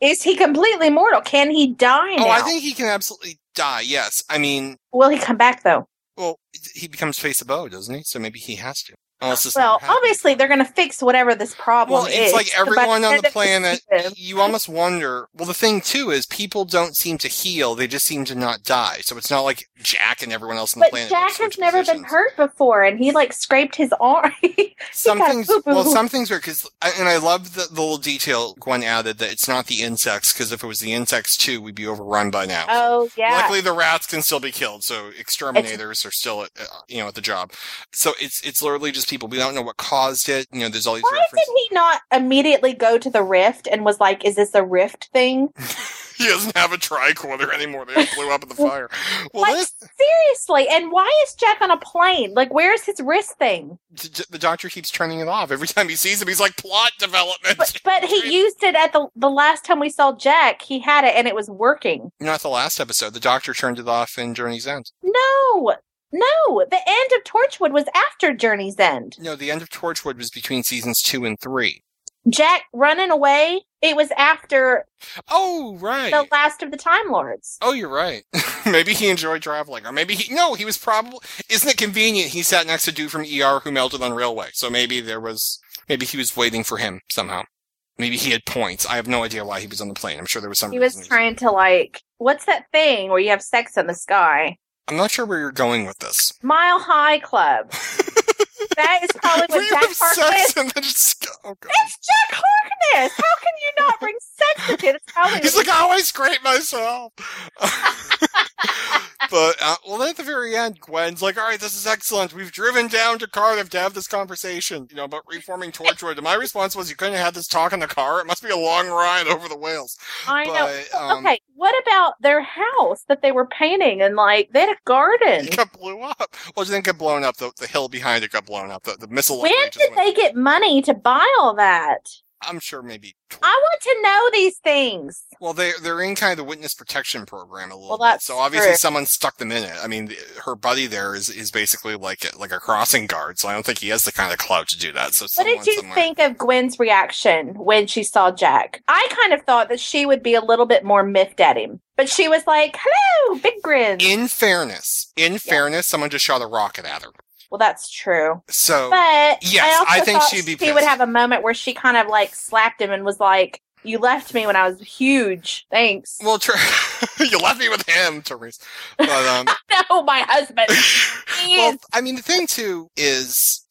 S2: Is he completely mortal? Can he die now?
S1: Oh, I think he can absolutely die. Yes, I mean,
S2: Will he come back though?
S1: well, he becomes face of Boe, doesn't he? So maybe he has to.
S2: Well, obviously they're going to fix whatever this problem
S1: Well,
S2: is.
S1: it's like everyone on the planet. You almost wonder. Well, the thing too is people don't seem to heal; they just seem to not die. So it's not like Jack and everyone else on the
S2: But
S1: planet.
S2: Jack has never been hurt before, and he like scraped his arm.
S1: Some things, well, some things are because, and I love the, the little detail Gwen added that it's not the insects because if it was the insects too, we'd be overrun by now.
S2: oh yeah,
S1: Luckily, the rats can still be killed, so exterminators are still, at, uh, you know, at the job. So it's it's literally just people. We don't know what caused it. You know, there's all these
S2: Why
S1: references.
S2: did he not immediately go to the rift and was like, "Is this a rift thing?"
S1: He doesn't have a tricorder anymore. They all blew up in the fire. Well,
S2: like
S1: this,
S2: seriously, and why is Jack on a plane? Like, where's his wrist thing?
S1: the doctor keeps turning it off every time he sees him. He's like plot development.
S2: But, but he used it at the the last time we saw Jack. He had it and it was working.
S1: Not the last episode. The doctor turned it off in Journey's End.
S2: No, no, the end of Torchwood was after Journey's End.
S1: No, the end of Torchwood was between seasons two and three.
S2: Jack running away. It was after
S1: Oh, right.
S2: the last of the Time Lords.
S1: Oh, you're right. maybe he enjoyed traveling, or maybe he no, he was probably. Isn't it convenient? He sat next to dude from ER who melted on railway, so maybe there was. Maybe he was waiting for him somehow. Maybe he had points. I have no idea why he was on the plane. I'm sure there was some.
S2: He was trying to like, what's that thing where you have sex in the sky?
S1: I'm not sure where you're going with this.
S2: Mile High Club. that is probably what Jack Harkness.
S1: and then just oh god.
S2: It's Jack Harkness. How can you not bring sex into it? It's probably
S1: He's like, I always scraped myself. but uh, well, then at the very end, Gwen's like, all right, this is excellent. We've driven down to Cardiff to have this conversation, you know, about reforming Torchwood. And my response was, you couldn't have had this talk in the car. It must be a long ride over the Wales.
S2: I know.
S1: Um,
S2: okay, what about their house that they were painting and like they had a garden?
S1: It got blew up. Well, it didn't get blown up. The, the hill behind it got blown up. The, the missile.
S2: When did
S1: went-
S2: they get money to buy all that?
S1: I'm sure maybe. tw-
S2: I want to know these things.
S1: Well, they they're in kind of the witness protection program a little
S2: Well,
S1: bit. So obviously
S2: true.
S1: someone stuck them in it. I mean, her buddy there is is basically like a, like a crossing guard. So I don't think he has the kind of clout to do that. So
S2: What
S1: someone
S2: did you
S1: somewhere-
S2: think of Gwen's reaction when she saw Jack? I kind of thought that she would be a little bit more miffed at him, but she was like, "Hello, big grin."
S1: In fairness, in fairness, someone just shot a rocket at her.
S2: Well, that's true.
S1: So
S2: But
S1: Yes,
S2: I,
S1: I think she'd be
S2: She
S1: pissed.
S2: would have a moment where she kind of like slapped him and was like, "You left me when I was huge. Thanks."
S1: well, Ter- you left me with him, Therese. But um,
S2: no, my husband.
S1: Well, I mean, the thing too is,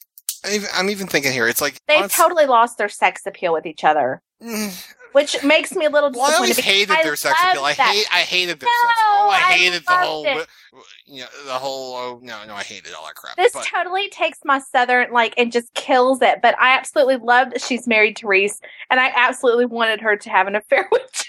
S1: I'm even- thinking here. It's like
S2: they
S1: honest-
S2: totally lost their sex appeal with each other,
S1: Mm,
S2: which makes me a little
S1: Well, I
S2: disappointed.
S1: always hated
S2: I
S1: their sex appeal. I hate, I hated their
S2: No,
S1: sex. Oh, I
S2: I
S1: hated the whole,
S2: it.
S1: you know, the whole. Oh no, no, I hated all that crap.
S2: This
S1: But-
S2: totally takes my southern like and just kills it. But I absolutely loved that she's married to Rhys, and I absolutely wanted her to have an affair with.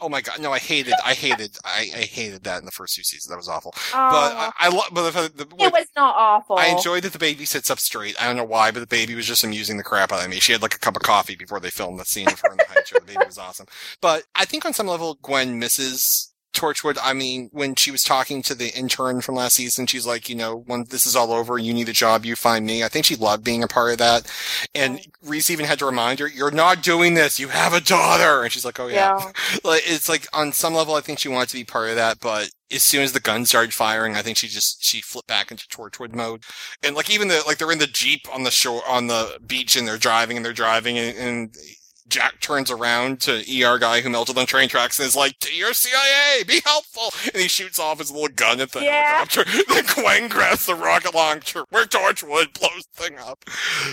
S1: Oh my god, no, I hated, I hated, I, I hated that in the first two seasons. That was awful. But
S2: Oh,
S1: I, I love, but the, the,
S2: it was not awful.
S1: I enjoyed that the baby sits up straight. I don't know why, but the baby was just amusing the crap out of me. She had like a cup of coffee before they filmed the scene of her in the high chair. The baby was awesome. But I think on some level, Gwen misses Torchwood. I mean, when she was talking to the intern from last season, she's like, you know, when this is all over, you need a job, you find me. I think she loved being a part of that. And Rhys even had to remind her, you're not doing this. You have a daughter. And she's like, oh yeah.
S2: yeah.
S1: like it's like on some level I think she wanted to be part of that, but as soon as the guns started firing, I think she just she flipped back into Torchwood mode. And like even the like they're in the Jeep on the shore on the beach and they're driving and they're driving and, and Jack turns around to ER guy who melted on train tracks and is like, to your CIA, be helpful. And he shoots off his little gun at the
S2: Yeah.
S1: helicopter. then Gwen grabs the rocket launcher where Torchwood blows the thing up.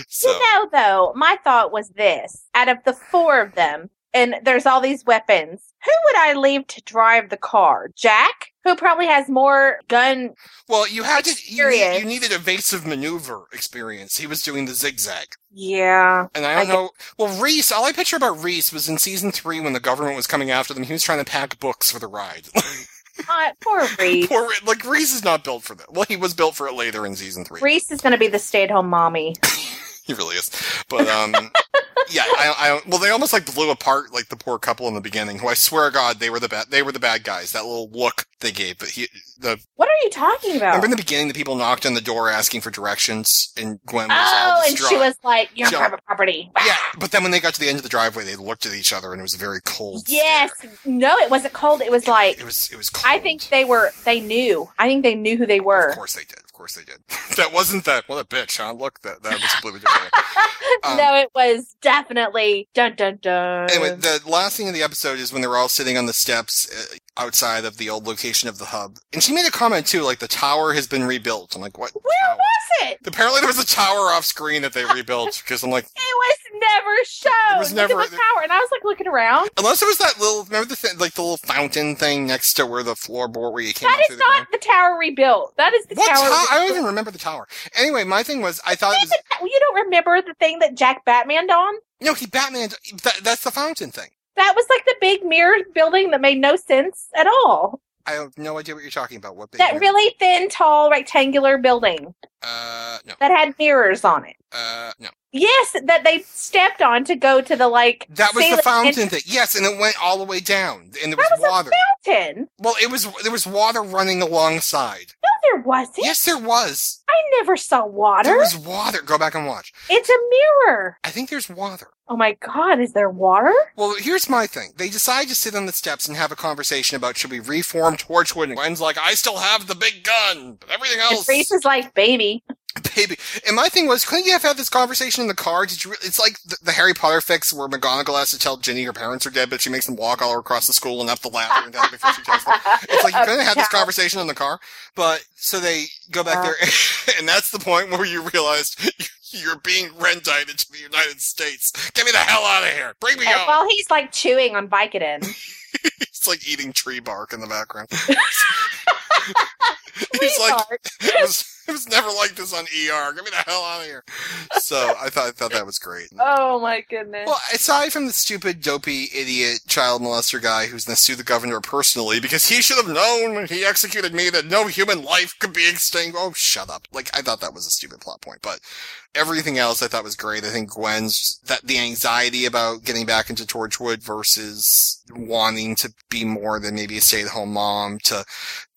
S1: So
S2: You know, though, my thought was this: out of the four of them, and there's all these weapons, who would I leave to drive the car? Jack, who probably has more gun.
S1: well you had to you, need, you needed evasive maneuver experience. He was doing the zigzag.
S2: Yeah.
S1: And I don't
S2: I
S1: know. Well, Rhys, all I picture about Rhys was in season three when the government was coming after them. He was trying to pack books for the ride.
S2: Uh, poor Rhys.
S1: Poor, like Rhys is not built for that. Well, he was built for it later in season three.
S2: Rhys is going to be the stay-at-home mommy.
S1: He really is. But um, yeah, I, I well, they almost like blew apart like the poor couple in the beginning. Who I swear to God, they were the bad. They were the bad guys. That little look they gave. But he, the
S2: What are you talking about?
S1: remember in the beginning, the people knocked on the door asking for directions, and Gwen was
S2: Oh, and she was like, "You're
S1: She-
S2: private property."
S1: Yeah, but then when they got to the end of the driveway, they looked at each other, and it was very cold.
S2: Yes.
S1: stare.
S2: No, it wasn't cold. It was like
S1: It was. It was. Cold.
S2: I think they were. They knew. I think they knew who they were.
S1: Of course they did. Of course they did. that wasn't that. What a bitch, huh? Look, that that was completely different. Um,
S2: no, it was definitely dun dun dun.
S1: Anyway, the last thing in the episode is when they were all sitting on the steps uh, outside of the old location of the hub, and she made a comment too, like the tower has been rebuilt. I'm like, what?
S2: Where
S1: tower?
S2: was it?
S1: Apparently, there was a tower off screen that they rebuilt because I'm like,
S2: It was never shown.
S1: It was
S2: Look
S1: never-
S2: at the tower, and I was like looking around.
S1: unless it was that little, remember the thing, like the little fountain thing next to where the floorboard where you came
S2: That is
S1: through the ground?
S2: not the tower rebuilt. That is the
S1: What
S2: tower.
S1: tower? I don't even remember the tower. Anyway, my thing was, I thought it was
S2: You don't remember the thing that Jack Batmaned on?
S1: no, he Batman. That, that's the fountain thing.
S2: That was like the big mirror building that made no sense at all.
S1: I have no idea what you're talking about. What big
S2: That
S1: mirror?
S2: really thin, tall, rectangular building
S1: Uh, no.
S2: that had mirrors on it.
S1: Uh, no.
S2: Yes, that they stepped on to go to the like.
S1: That was the fountain
S2: and-
S1: thing. Yes, and it went all the way down, and there
S2: That
S1: was
S2: was
S1: water.
S2: a fountain.
S1: Well, it was there was water running alongside.
S2: No, there wasn't.
S1: Yes, there was.
S2: I never saw water.
S1: There was water. Go back and watch.
S2: It's a mirror.
S1: I think there's water.
S2: Oh my god, is there water?
S1: Well, here's my thing. They decide to sit on the steps and have a conversation about should we reform Torchwood. And Gwen's like, I still have the big gun, but everything
S2: And
S1: else,
S2: Rhys is like, baby.
S1: Baby. And my thing was, couldn't you have had this conversation in the car? Did you? re- It's like the, the Harry Potter fic where McGonagall has to tell Ginny her parents are dead, but she makes them walk all across the school and up the ladder and down before she tells them. It's like you couldn't have had this conversation in the car. But so they go back
S2: Uh.
S1: there, and that's the point where you realized you're being rendited to the United States. Get me the hell out of here! Bring me
S2: And
S1: home.
S2: while he's like chewing on Vicodin.
S1: It's like eating tree bark in the background. He's like. It was, never like this on ER. Get me the hell out of here. So I thought I thought that was great.
S2: oh my goodness.
S1: Well, aside from the stupid, dopey, idiot child molester guy who's going to sue the governor personally because he should have known when he executed me that no human life could be extinct. Oh, shut up. Like, I thought that was a stupid plot point, but everything else I thought was great. I think Gwen's, that the anxiety about getting back into Torchwood versus wanting to be more than maybe a stay-at-home mom to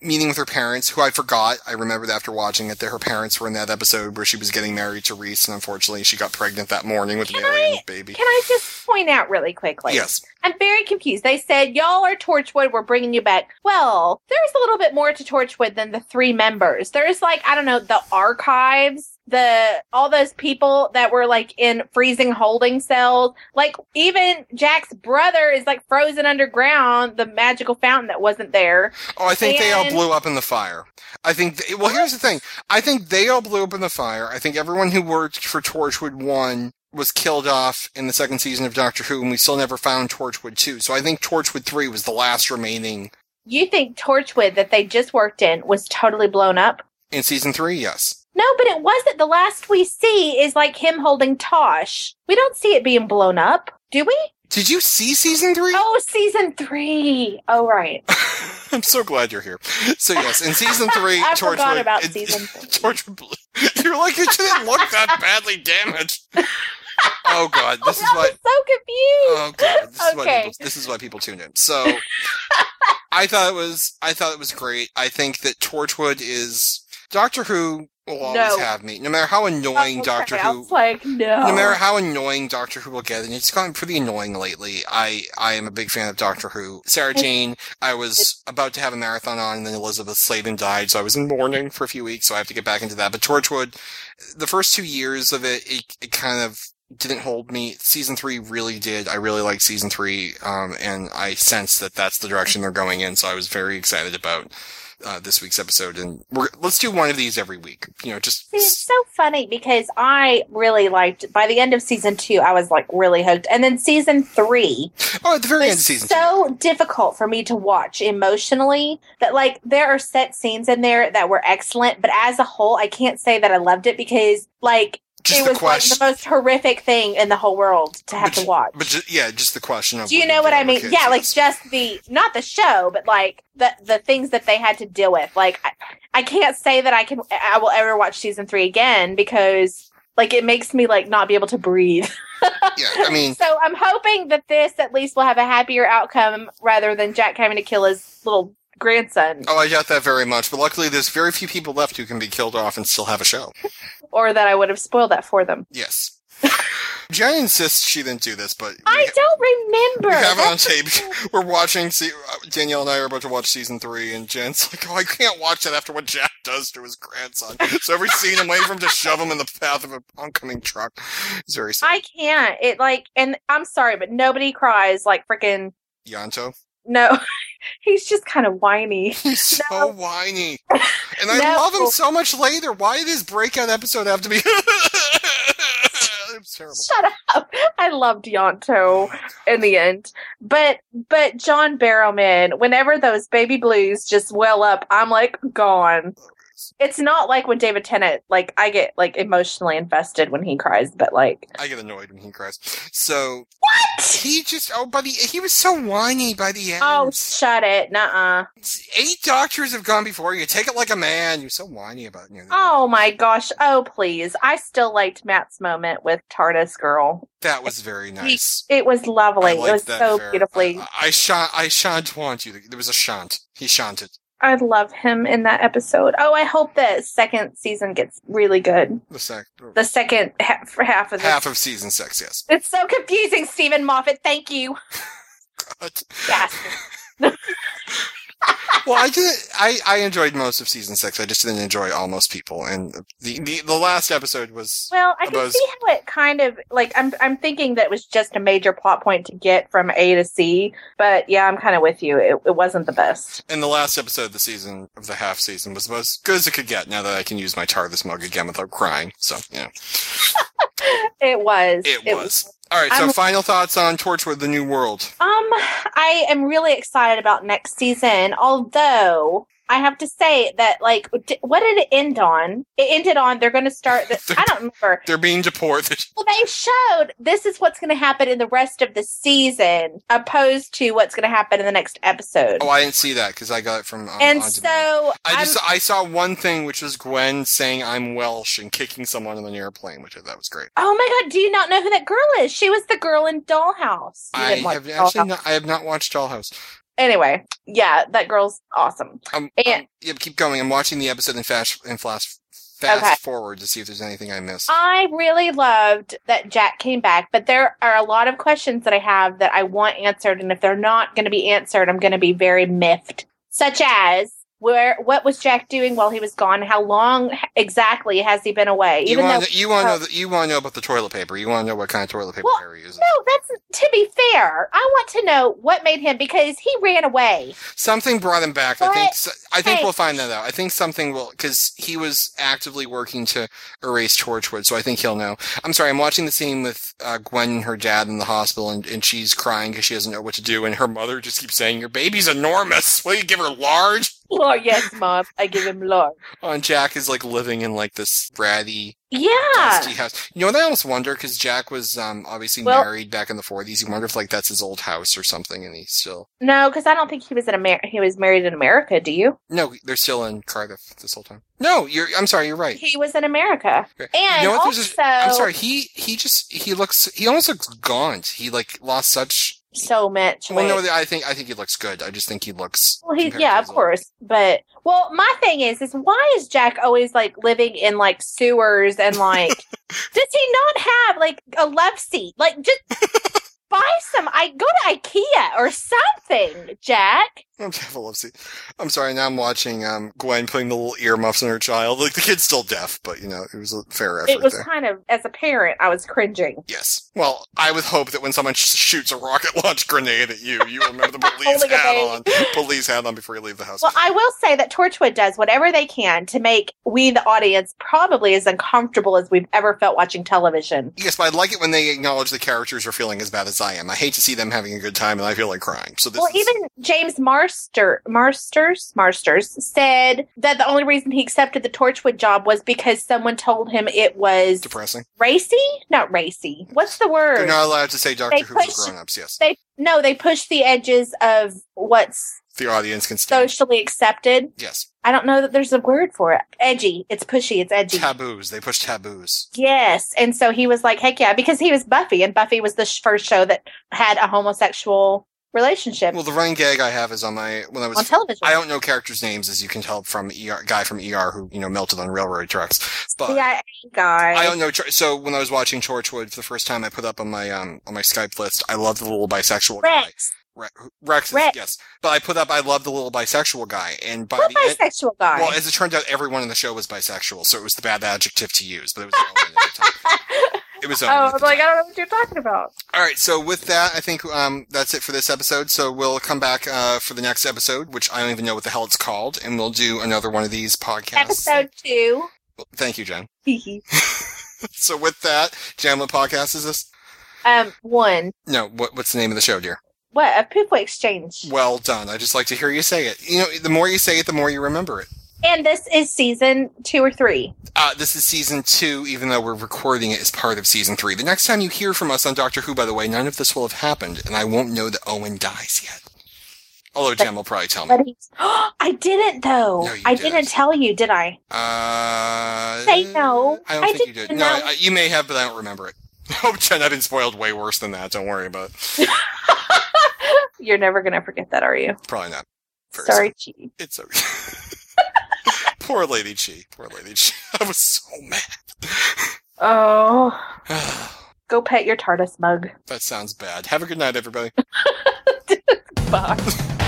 S1: meeting with her parents, who I forgot. I remembered after watching it that her parents were in that episode where she was getting married to Rhys, and unfortunately she got pregnant that morning with an
S2: Can
S1: alien
S2: I-
S1: baby.
S2: Can I just point out really quickly?
S1: Yes.
S2: I'm very confused. They said, y'all are Torchwood, we're bringing you back. Well, there's a little bit more to Torchwood than the three members. There's like, I don't know, the archives, the, all those people that were like in freezing holding cells. Like even Jack's brother is like frozen underground, the magical fountain that wasn't there.
S1: Oh, I think they all blew up in the fire. I think. They, well, here's the thing. I think they all blew up in the fire. I think everyone who worked for Torchwood One was killed off in the second season of Doctor Who, and we still never found Torchwood Two. So I think Torchwood Three was the last remaining
S2: You think Torchwood that they just worked in was totally blown up?
S1: in season three. Yes.
S2: No, but it wasn't. The last we see is like him holding Tosh. We don't see it being blown up, do we?
S1: Did you see season three?
S2: Oh, season three. Oh, right.
S1: I'm so glad you're here. So yes, in season three,
S2: I
S1: Torchwood.
S2: forgot about
S1: it-
S2: season three.
S1: Torchwood. You're like it didn't look that badly damaged. Oh God, this is
S2: I
S1: why.
S2: so confused.
S1: Oh god, this is why people, this is why people tune in. So I thought it was I thought it was great. I think that Torchwood is Doctor Who will always
S2: No.
S1: have me. No matter how annoying Doctor Who
S2: like, no.
S1: no matter how annoying Doctor Who will get, and it's gotten pretty annoying lately. I I am a big fan of Doctor Who. Sarah Jane, I was about to have a marathon on, and then Elizabeth Sladen died, so I was in mourning for a few weeks, so I have to get back into that. But Torchwood, the first two years of it, it, it kind of didn't hold me. Season three really did. I really like season three, um, and I sense that that's the direction they're going in. So I was very excited about uh, this week's episode, and we're, let's do one of these every week. You know, just
S2: See, it's so funny because I really liked. By the end of season two, I was like really hooked, and then season three
S1: oh, at the very end of season two.
S2: so difficult for me to watch emotionally. That like there are set scenes in there that were excellent, but as a whole, I can't say that I loved it because like
S1: Just
S2: it
S1: the
S2: was
S1: question.
S2: like the most horrific thing in the whole world to have
S1: But
S2: to watch.
S1: But ju- yeah, just the question of.
S2: Do you know what I mean?
S1: kids,
S2: Yeah, like just the not the show, but like the the things that they had to deal with. Like I, I can't say that I can I will ever watch season 3 again because like it makes me like not be able to breathe.
S1: yeah. I mean,
S2: so I'm hoping that this at least will have a happier outcome rather than Jack having to kill his little grandson
S1: oh, I doubt that very much. But luckily, there's very few people left who can be killed off and still have a show.
S2: or that I would have spoiled that for them.
S1: Yes. Jen insists she didn't do this, but
S2: I don't remember.
S1: We have it on tape. We're watching. Se- uh, Danielle and I are about to watch season three, and Jen's like, "Oh, I can't watch that after what Jack does to his grandson." So every scene, I'm waiting for him to shove him in the path of an oncoming truck. It's very sad.
S2: I can't. It like, and I'm sorry, but nobody cries like freaking.
S1: Ianto.
S2: No, he's just kind of whiny.
S1: He's so
S2: No.
S1: whiny, and I
S2: No.
S1: love him so much later. Why did his breakout episode have to be? terrible.
S2: Shut up. I loved Ianto in the end. But but John Barrowman, whenever those baby blues just well up, I'm like gone. It's not like when David Tennant, like I get like emotionally invested when he cries, but like
S1: I get annoyed when he cries. So
S2: what?
S1: he just oh, by the he was so whiny by the end.
S2: Oh, shut it. Nuh-uh.
S1: Eight doctors have gone before you. Take it like a man. You're so whiny about it.
S2: Oh my gosh. Oh please. I still liked Matt's moment with TARDIS girl.
S1: That was very nice.
S2: It was lovely. It was so
S1: very-
S2: beautifully.
S1: I, I shant. I shan't want you. There was a shant. He shanted.
S2: I love him in that episode. Oh, I hope the second season gets really good.
S1: The sec.
S2: The second half, half of this.
S1: half of season six. Yes.
S2: It's so confusing, Steven Moffat. Thank you. Yes.
S1: well, I did. I I enjoyed most of season six. I just didn't enjoy almost people, and the the, the last episode was.
S2: Well, I can see how it kind of like I'm I'm thinking that it was just a major plot point to get from A to C, but yeah, I'm kind of with you. It, it wasn't the best.
S1: And the last episode of the season of the half season was about as good as it could get. Now that I can use my TARDIS mug again without crying, so know,
S2: It was.
S1: it, was. All right. So,
S2: I'm-
S1: final thoughts on Torchwood: The New World.
S2: Um, I am really excited about next season. Although I have to say that, like, d- what did it end on? It ended on they're going to start. The, I don't remember.
S1: They're being deported.
S2: Well, they showed this is what's going to happen in the rest of the season, opposed to what's going to happen in the next episode.
S1: Oh, I didn't see that because I got it from. Um,
S2: and so
S1: demand. I
S2: I'm-
S1: just I saw one thing, which was Gwen saying "I'm Welsh" and kicking someone on an airplane, which I thought was great.
S2: oh my god, do you not know who that girl is? She was the girl in Dollhouse.
S1: I have actually
S2: Dollhouse.
S1: not, I have not watched Dollhouse.
S2: Anyway, yeah, that girl's awesome.
S1: Um,
S2: And-
S1: um, yeah, keep going. I'm watching the episode in fast and flash fast
S2: Okay.
S1: forward to see if there's anything I missed.
S2: I really loved that Jack came back, but there are a lot of questions that I have that I want answered, and if they're not going to be answered, I'm going to be very miffed. Such as where what was Jack doing while he was gone? How long exactly has he been away?
S1: you
S2: Even though
S1: want you want to know the, you want to know about the toilet paper. You want to know what kind of toilet paper
S2: Well,
S1: Harry uses.
S2: no, that's to be fair. I want to know what made him because he ran away.
S1: Something brought him back. I think. I think
S2: hey.
S1: we'll find that out. I think something will because he was actively working to erase Torchwood, so I think he'll know. I'm sorry. I'm watching the scene with uh, Gwen and her dad in the hospital, and, and she's crying because she doesn't know what to do, and her mother just keeps saying, "Your baby's enormous. Will you give her large?"
S2: Oh yes, mom. I give him love.
S1: Oh, and Jack is like living in like this ratty,
S2: Yeah.
S1: dusty house. You know what I almost wonder because Jack was um obviously
S2: Well-
S1: married back in the 40s. You wonder if like that's his old house or something, and he's still
S2: No, because I don't think he was in America. He was married in America. Do you?
S1: no, they're still in Cardiff this whole time. No, you're. I'm sorry, you're right.
S2: He was in America.
S1: Okay.
S2: And
S1: You know
S2: also,
S1: I'm sorry. He he just he looks he almost looks gaunt. He like lost such.
S2: So much.
S1: Well,
S2: weight.
S1: no, I think I think he looks good. I just think he looks.
S2: Well, he, yeah, of course. But well, my thing is, is why is Jack always like living in like sewers and like? does he not have like a love seat? Like, just buy some. I go to IKEA or something, Jack.
S1: I'm devil of sea. I'm sorry. Now I'm watching um Gwen putting the little earmuffs on her child. Like the kid's still deaf, but you know it was a fair effort
S2: It was
S1: there.
S2: kind of as a parent, I was cringing.
S1: Yes. Well, I would hope that when someone sh- shoots a rocket launch grenade at you, you remember the police hat on. Police hat on before you leave the house.
S2: Well, I will say that Torchwood does whatever they can to make we, the audience, probably as uncomfortable as we've ever felt watching television.
S1: yes, but I like it when they acknowledge the characters are feeling as bad as I am. I hate to see them having a good time, and I feel like crying. So this
S2: Well,
S1: is,
S2: even James Marster, Marsters, Marsters said that the only reason he accepted the Torchwood job was because someone told him it was
S1: depressing.
S2: racy, not racy. What's the word?
S1: They're not allowed to say Doctor
S2: They
S1: Who
S2: push-
S1: for grown-ups. Yes,
S2: They no, they push the edges of what's
S1: the audience can stand.
S2: socially accepted.
S1: Yes,
S2: I don't know that there's a word for it. Edgy. It's pushy. It's edgy.
S1: taboos. They push taboos.
S2: Yes, and so he was like, "Heck yeah!" Because he was Buffy, and Buffy was the sh- first show that had a homosexual relationship
S1: Well, the running gag I have is on my when I was
S2: on television.
S1: I don't know characters' names, as you can tell from ER guy from ER who you know melted on railroad tracks. But
S2: CIA guy.
S1: I don't know. So when I was watching Torchwood for the first time, I put up on my um on my Skype list. I love the little bisexual.
S2: Rex.
S1: Re- Rex, is-
S2: Rex.
S1: yes. But I put up. I love the little bisexual guy, and by
S2: What
S1: the end,
S2: bisexual guy?
S1: well, as it turned out, everyone in the show was bisexual, so it was the bad adjective to use. But it was at the time. It was
S2: oh, I was like, I don't know what you're talking about.
S1: All right. So with that, I think um that's it for this episode. So we'll come back uh for the next episode, which I don't even know what the hell it's called, and we'll do another one of these podcasts.
S2: Episode two.
S1: Thank you, Jen. So with that, Jen, what podcast is this?
S2: um, one.
S1: No, what, what's the name of the show, dear?
S2: What a Poufwa exchange.
S1: Well done. I just like to hear you say it. You know, the more you say it, the more you remember it.
S2: And this is season two or three.
S1: Uh, this is season two, even though we're recording it as part of season three. The next time you hear from us on Doctor Who, by the way, none of this will have happened, and I won't know that Owen dies yet. Although Jen will probably tell me.
S2: I didn't though.
S1: No,
S2: I
S1: didn't.
S2: didn't tell you, did I?
S1: Uh,
S2: Say no.
S1: I don't
S2: I
S1: think you did. No. I, you may have, but I don't remember it. Oh, Jen, I've been spoiled way worse than that. Don't worry about it.
S2: You're never gonna forget that, are you?
S1: Probably not.
S2: Sorry, Chi.
S1: It's okay. Poor Lady Chi. Poor Lady Chi. I was so mad.
S2: Oh, go pet your TARDIS mug.
S1: that sounds bad. Have a good night, everybody.
S2: Bye.